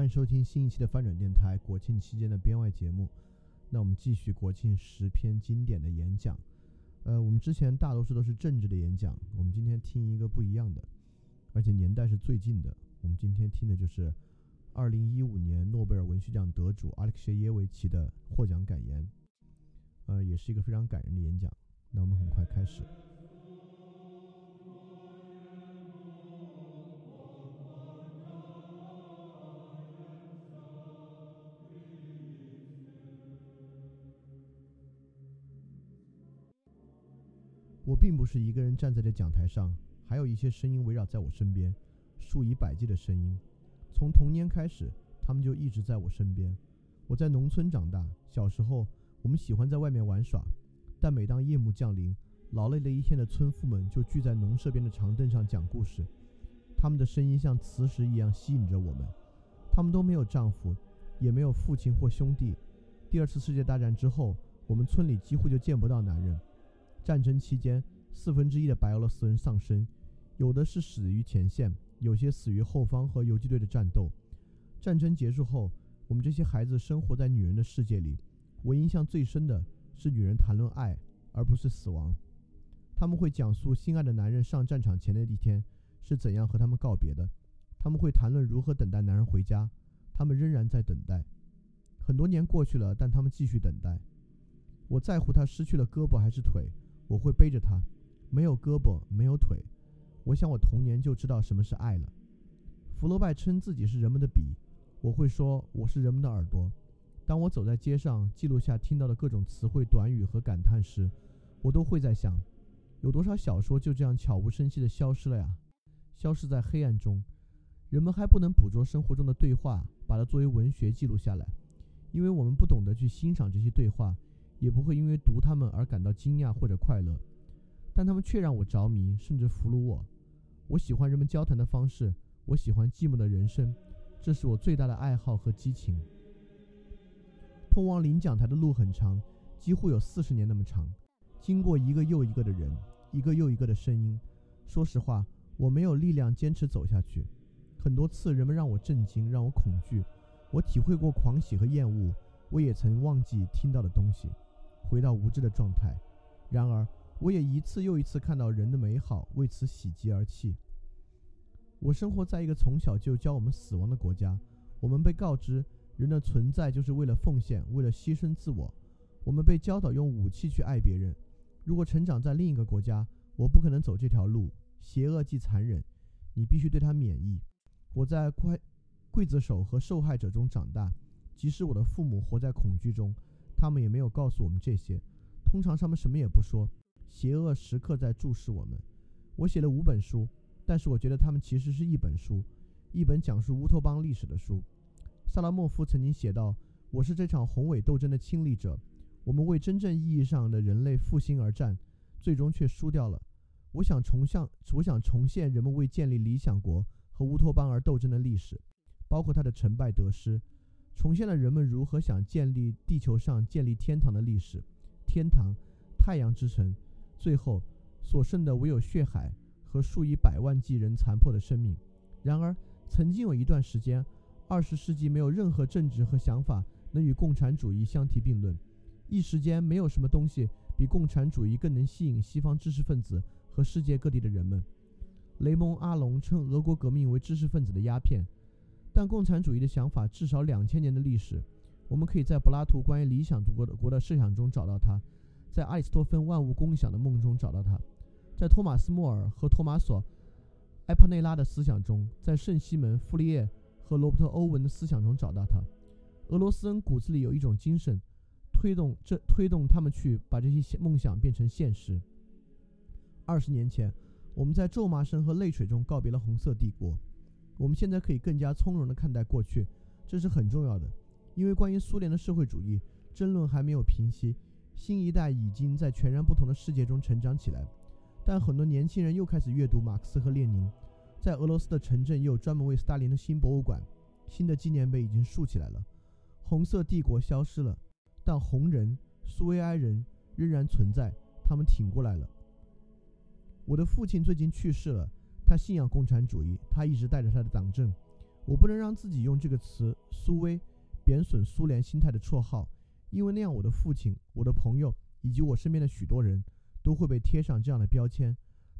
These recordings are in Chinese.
欢迎收听新一期的翻转电台国庆期间的编外节目。那我们继续国庆十篇经典的演讲。呃，我们之前大多数都是政治的演讲，我们今天听一个不一样的，而且年代是最近的。我们今天听的就是二零一五年诺贝尔文学奖得主阿列克谢耶维奇的获奖感言。呃，也是一个非常感人的演讲。那我们很快开始。并不是一个人站在这讲台上，还有一些声音围绕在我身边，数以百计的声音。从童年开始，他们就一直在我身边。我在农村长大，小时候我们喜欢在外面玩耍，但每当夜幕降临，劳累了一天的村妇们就聚在农舍边的长凳上讲故事。他们的声音像磁石一样吸引着我们。他们都没有丈夫，也没有父亲或兄弟。第二次世界大战之后，我们村里几乎就见不到男人。战争期间，四分之一的白俄罗斯人丧生，有的是死于前线，有些死于后方和游击队的战斗。战争结束后，我们这些孩子生活在女人的世界里。我印象最深的是女人谈论爱，而不是死亡。他们会讲述心爱的男人上战场前的一天是怎样和他们告别的，他们会谈论如何等待男人回家。他们仍然在等待。很多年过去了，但他们继续等待。我在乎他失去了胳膊还是腿。我会背着他，没有胳膊，没有腿。我想我童年就知道什么是爱了。福楼拜称自己是人们的笔，我会说我是人们的耳朵。当我走在街上，记录下听到的各种词汇、短语和感叹时，我都会在想，有多少小说就这样悄无声息地消失了呀？消失在黑暗中。人们还不能捕捉生活中的对话，把它作为文学记录下来，因为我们不懂得去欣赏这些对话。也不会因为读他们而感到惊讶或者快乐，但他们却让我着迷，甚至俘虏我。我喜欢人们交谈的方式，我喜欢寂寞的人生，这是我最大的爱好和激情。通往领奖台的路很长，几乎有四十年那么长，经过一个又一个的人，一个又一个的声音。说实话，我没有力量坚持走下去。很多次，人们让我震惊，让我恐惧。我体会过狂喜和厌恶，我也曾忘记听到的东西。回到无知的状态，然而我也一次又一次看到人的美好，为此喜极而泣。我生活在一个从小就教我们死亡的国家，我们被告知人的存在就是为了奉献，为了牺牲自我。我们被教导用武器去爱别人。如果成长在另一个国家，我不可能走这条路。邪恶既残忍，你必须对它免疫。我在刽刽子手和受害者中长大，即使我的父母活在恐惧中。他们也没有告诉我们这些，通常他们什么也不说。邪恶时刻在注视我们。我写了五本书，但是我觉得他们其实是一本书，一本讲述乌托邦历史的书。萨拉莫夫曾经写道：“我是这场宏伟斗争的亲历者，我们为真正意义上的人类复兴而战，最终却输掉了。我想重向，我想重现人们为建立理想国和乌托邦而斗争的历史，包括它的成败得失。”重现了人们如何想建立地球上建立天堂的历史，天堂，太阳之城，最后所剩的唯有血海和数以百万计人残破的生命。然而，曾经有一段时间，二十世纪没有任何政治和想法能与共产主义相提并论。一时间，没有什么东西比共产主义更能吸引西方知识分子和世界各地的人们。雷蒙·阿隆称俄国革命为知识分子的鸦片。但共产主义的想法至少两千年的历史，我们可以在柏拉图关于理想国的国的设想中找到它，在阿里斯托芬万物共享的梦中找到它，在托马斯·莫尔和托马索·埃帕内拉的思想中，在圣西门·傅利叶和罗伯特·欧文的思想中找到它。俄罗斯人骨子里有一种精神，推动这推动他们去把这些梦想变成现实。二十年前，我们在咒骂声和泪水中告别了红色帝国。我们现在可以更加从容地看待过去，这是很重要的，因为关于苏联的社会主义争论还没有平息。新一代已经在全然不同的世界中成长起来，但很多年轻人又开始阅读马克思和列宁。在俄罗斯的城镇又专门为斯大林的新博物馆，新的纪念碑已经竖起来了。红色帝国消失了，但红人、苏维埃人仍然存在，他们挺过来了。我的父亲最近去世了。他信仰共产主义，他一直带着他的党证。我不能让自己用这个词“苏威”贬损苏联心态的绰号，因为那样我的父亲、我的朋友以及我身边的许多人都会被贴上这样的标签。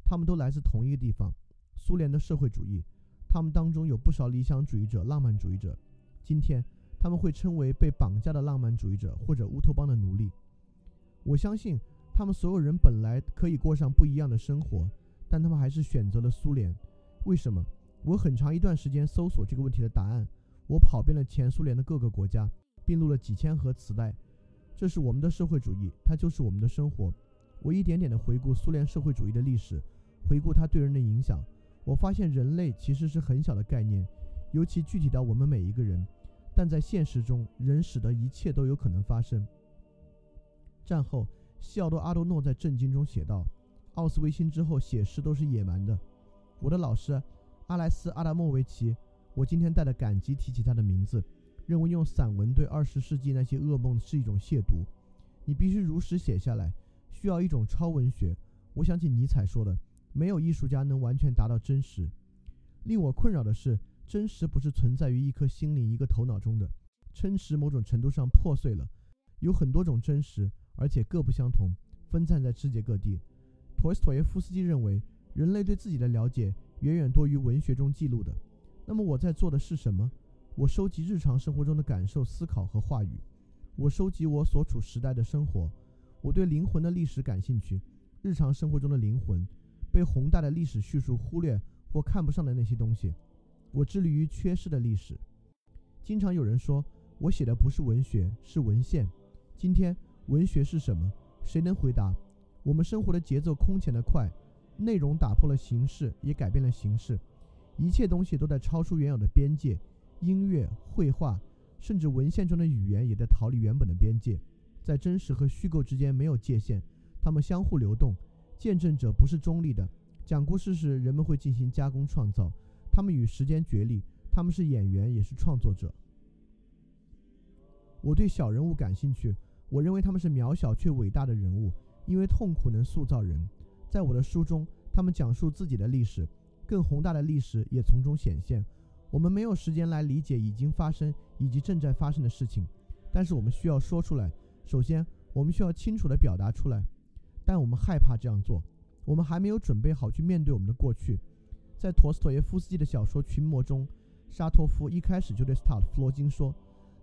他们都来自同一个地方——苏联的社会主义。他们当中有不少理想主义者、浪漫主义者。今天，他们会称为被绑架的浪漫主义者或者乌托邦的奴隶。我相信，他们所有人本来可以过上不一样的生活，但他们还是选择了苏联。为什么？我很长一段时间搜索这个问题的答案。我跑遍了前苏联的各个国家，并录了几千盒磁带。这是我们的社会主义，它就是我们的生活。我一点点地回顾苏联社会主义的历史，回顾它对人的影响。我发现人类其实是很小的概念，尤其具体到我们每一个人。但在现实中，人使得一切都有可能发生。战后，西奥多·阿多诺在《震惊》中写道：“奥斯维辛之后，写诗都是野蛮的。”我的老师。阿莱斯·阿达莫维奇，我今天带着感激提起他的名字，认为用散文对二十世纪那些噩梦是一种亵渎。你必须如实写下来，需要一种超文学。我想起尼采说的：“没有艺术家能完全达到真实。”令我困扰的是，真实不是存在于一颗心灵、一个头脑中的，真实某种程度上破碎了。有很多种真实，而且各不相同，分散在世界各地。陀思妥耶夫斯基认为，人类对自己的了解。远远多于文学中记录的。那么我在做的是什么？我收集日常生活中的感受、思考和话语。我收集我所处时代的生活。我对灵魂的历史感兴趣。日常生活中的灵魂，被宏大的历史叙述忽略或看不上的那些东西。我致力于缺失的历史。经常有人说我写的不是文学，是文献。今天文学是什么？谁能回答？我们生活的节奏空前的快。内容打破了形式，也改变了形式。一切东西都在超出原有的边界，音乐、绘画，甚至文献中的语言也在逃离原本的边界。在真实和虚构之间没有界限，它们相互流动。见证者不是中立的。讲故事时，人们会进行加工创造，他们与时间角力。他们是演员，也是创作者。我对小人物感兴趣。我认为他们是渺小却伟大的人物，因为痛苦能塑造人。在我的书中，他们讲述自己的历史，更宏大的历史也从中显现。我们没有时间来理解已经发生以及正在发生的事情，但是我们需要说出来。首先，我们需要清楚地表达出来，但我们害怕这样做。我们还没有准备好去面对我们的过去。在陀思妥耶夫斯基的小说《群魔》中，沙托夫一开始就对斯塔夫罗金说：“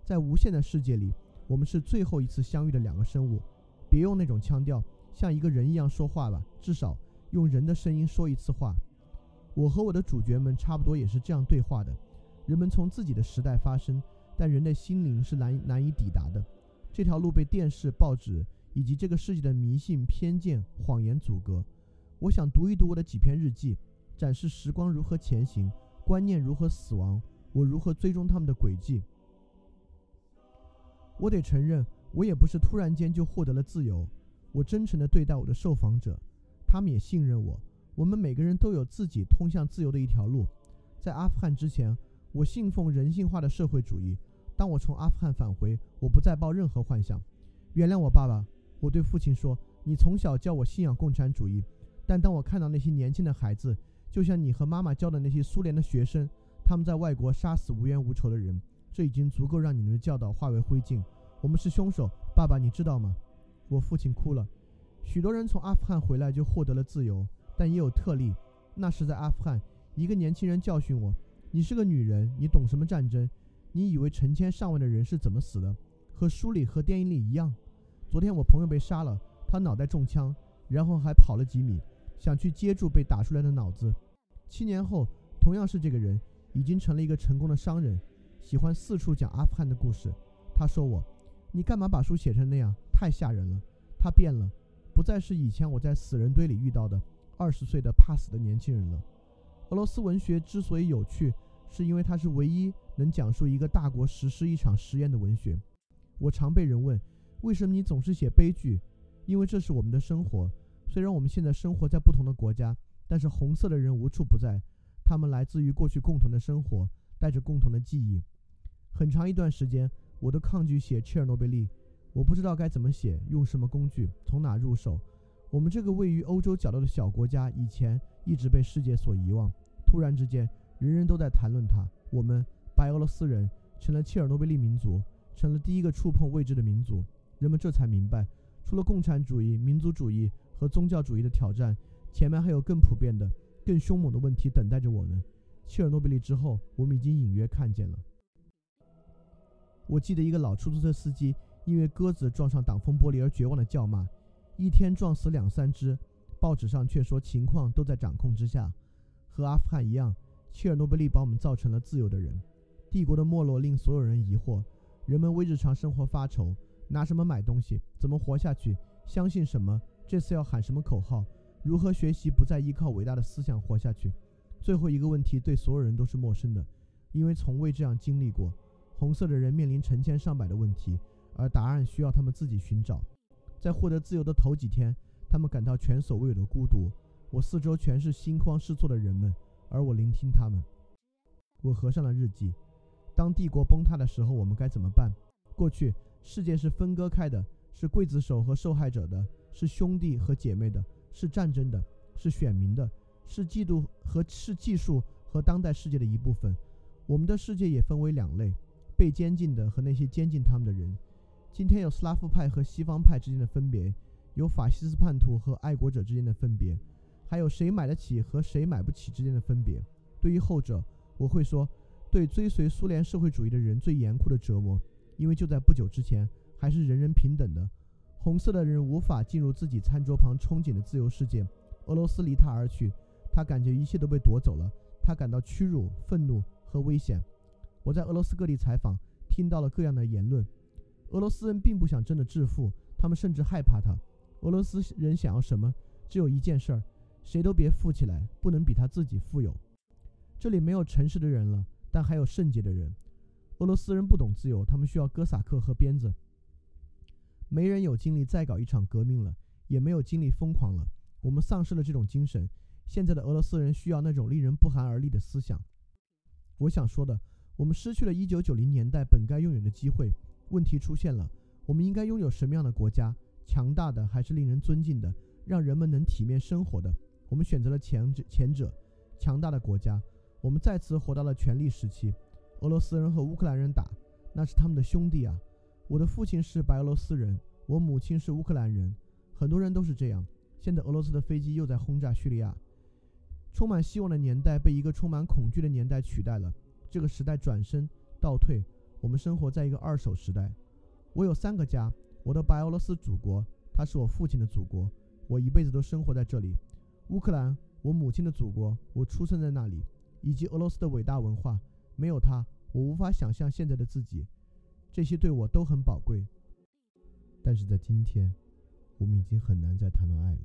在无限的世界里，我们是最后一次相遇的两个生物。别用那种腔调。”像一个人一样说话吧，至少用人的声音说一次话。我和我的主角们差不多也是这样对话的。人们从自己的时代发生，但人的心灵是难难以抵达的。这条路被电视、报纸以及这个世界的迷信、偏见、谎言阻隔。我想读一读我的几篇日记，展示时光如何前行，观念如何死亡，我如何追踪他们的轨迹。我得承认，我也不是突然间就获得了自由。我真诚地对待我的受访者，他们也信任我。我们每个人都有自己通向自由的一条路。在阿富汗之前，我信奉人性化的社会主义。当我从阿富汗返回，我不再抱任何幻想。原谅我，爸爸，我对父亲说：“你从小教我信仰共产主义，但当我看到那些年轻的孩子，就像你和妈妈教的那些苏联的学生，他们在外国杀死无冤无仇的人，这已经足够让你们的教导化为灰烬。我们是凶手，爸爸，你知道吗？”我父亲哭了。许多人从阿富汗回来就获得了自由，但也有特例。那是在阿富汗，一个年轻人教训我：“你是个女人，你懂什么战争？你以为成千上万的人是怎么死的？和书里和电影里一样。”昨天我朋友被杀了，他脑袋中枪，然后还跑了几米，想去接住被打出来的脑子。七年后，同样是这个人，已经成了一个成功的商人，喜欢四处讲阿富汗的故事。他说我。你干嘛把书写成那样？太吓人了！他变了，不再是以前我在死人堆里遇到的二十岁的怕死的年轻人了。俄罗斯文学之所以有趣，是因为它是唯一能讲述一个大国实施一场实验的文学。我常被人问，为什么你总是写悲剧？因为这是我们的生活。虽然我们现在生活在不同的国家，但是红色的人无处不在。他们来自于过去共同的生活，带着共同的记忆。很长一段时间。我都抗拒写切尔诺贝利，我不知道该怎么写，用什么工具，从哪入手。我们这个位于欧洲角落的小国家，以前一直被世界所遗忘。突然之间，人人都在谈论它。我们白俄罗斯人成了切尔诺贝利民族，成了第一个触碰未知的民族。人们这才明白，除了共产主义、民族主义和宗教主义的挑战，前面还有更普遍的、更凶猛的问题等待着我们。切尔诺贝利之后，我们已经隐约看见了。我记得一个老出租车司机因为鸽子撞上挡风玻璃而绝望的叫骂：“一天撞死两三只。”报纸上却说情况都在掌控之下。和阿富汗一样，切尔诺贝利把我们造成了自由的人。帝国的没落令所有人疑惑，人们为日常生活发愁：拿什么买东西？怎么活下去？相信什么？这次要喊什么口号？如何学习不再依靠伟大的思想活下去？最后一个问题对所有人都是陌生的，因为从未这样经历过。红色的人面临成千上百的问题，而答案需要他们自己寻找。在获得自由的头几天，他们感到前所未有的孤独。我四周全是心慌失措的人们，而我聆听他们。我合上了日记。当帝国崩塌的时候，我们该怎么办？过去，世界是分割开的，是刽子手和受害者的，是兄弟和姐妹的，是战争的，是选民的，是嫉妒和是技术和当代世界的一部分。我们的世界也分为两类。被监禁的和那些监禁他们的人，今天有斯拉夫派和西方派之间的分别，有法西斯叛徒和爱国者之间的分别，还有谁买得起和谁买不起之间的分别。对于后者，我会说，对追随苏联社会主义的人最严酷的折磨，因为就在不久之前还是人人平等的。红色的人无法进入自己餐桌旁憧憬的自由世界，俄罗斯离他而去，他感觉一切都被夺走了，他感到屈辱、愤怒和危险。我在俄罗斯各地采访，听到了各样的言论。俄罗斯人并不想真的致富，他们甚至害怕他。俄罗斯人想要什么？只有一件事儿：谁都别富起来，不能比他自己富有。这里没有诚实的人了，但还有圣洁的人。俄罗斯人不懂自由，他们需要哥萨克和鞭子。没人有精力再搞一场革命了，也没有精力疯狂了。我们丧失了这种精神。现在的俄罗斯人需要那种令人不寒而栗的思想。我想说的。我们失去了一九九零年代本该拥有的机会。问题出现了：我们应该拥有什么样的国家？强大的还是令人尊敬的，让人们能体面生活的？我们选择了前者，前者，强大的国家。我们再次活到了权力时期。俄罗斯人和乌克兰人打，那是他们的兄弟啊！我的父亲是白俄罗斯人，我母亲是乌克兰人，很多人都是这样。现在俄罗斯的飞机又在轰炸叙利亚。充满希望的年代被一个充满恐惧的年代取代了。这个时代转身倒退，我们生活在一个二手时代。我有三个家：我的白俄罗斯祖国，它是我父亲的祖国，我一辈子都生活在这里；乌克兰，我母亲的祖国，我出生在那里；以及俄罗斯的伟大文化，没有它，我无法想象现在的自己。这些对我都很宝贵。但是在今天，我们已经很难再谈论爱了。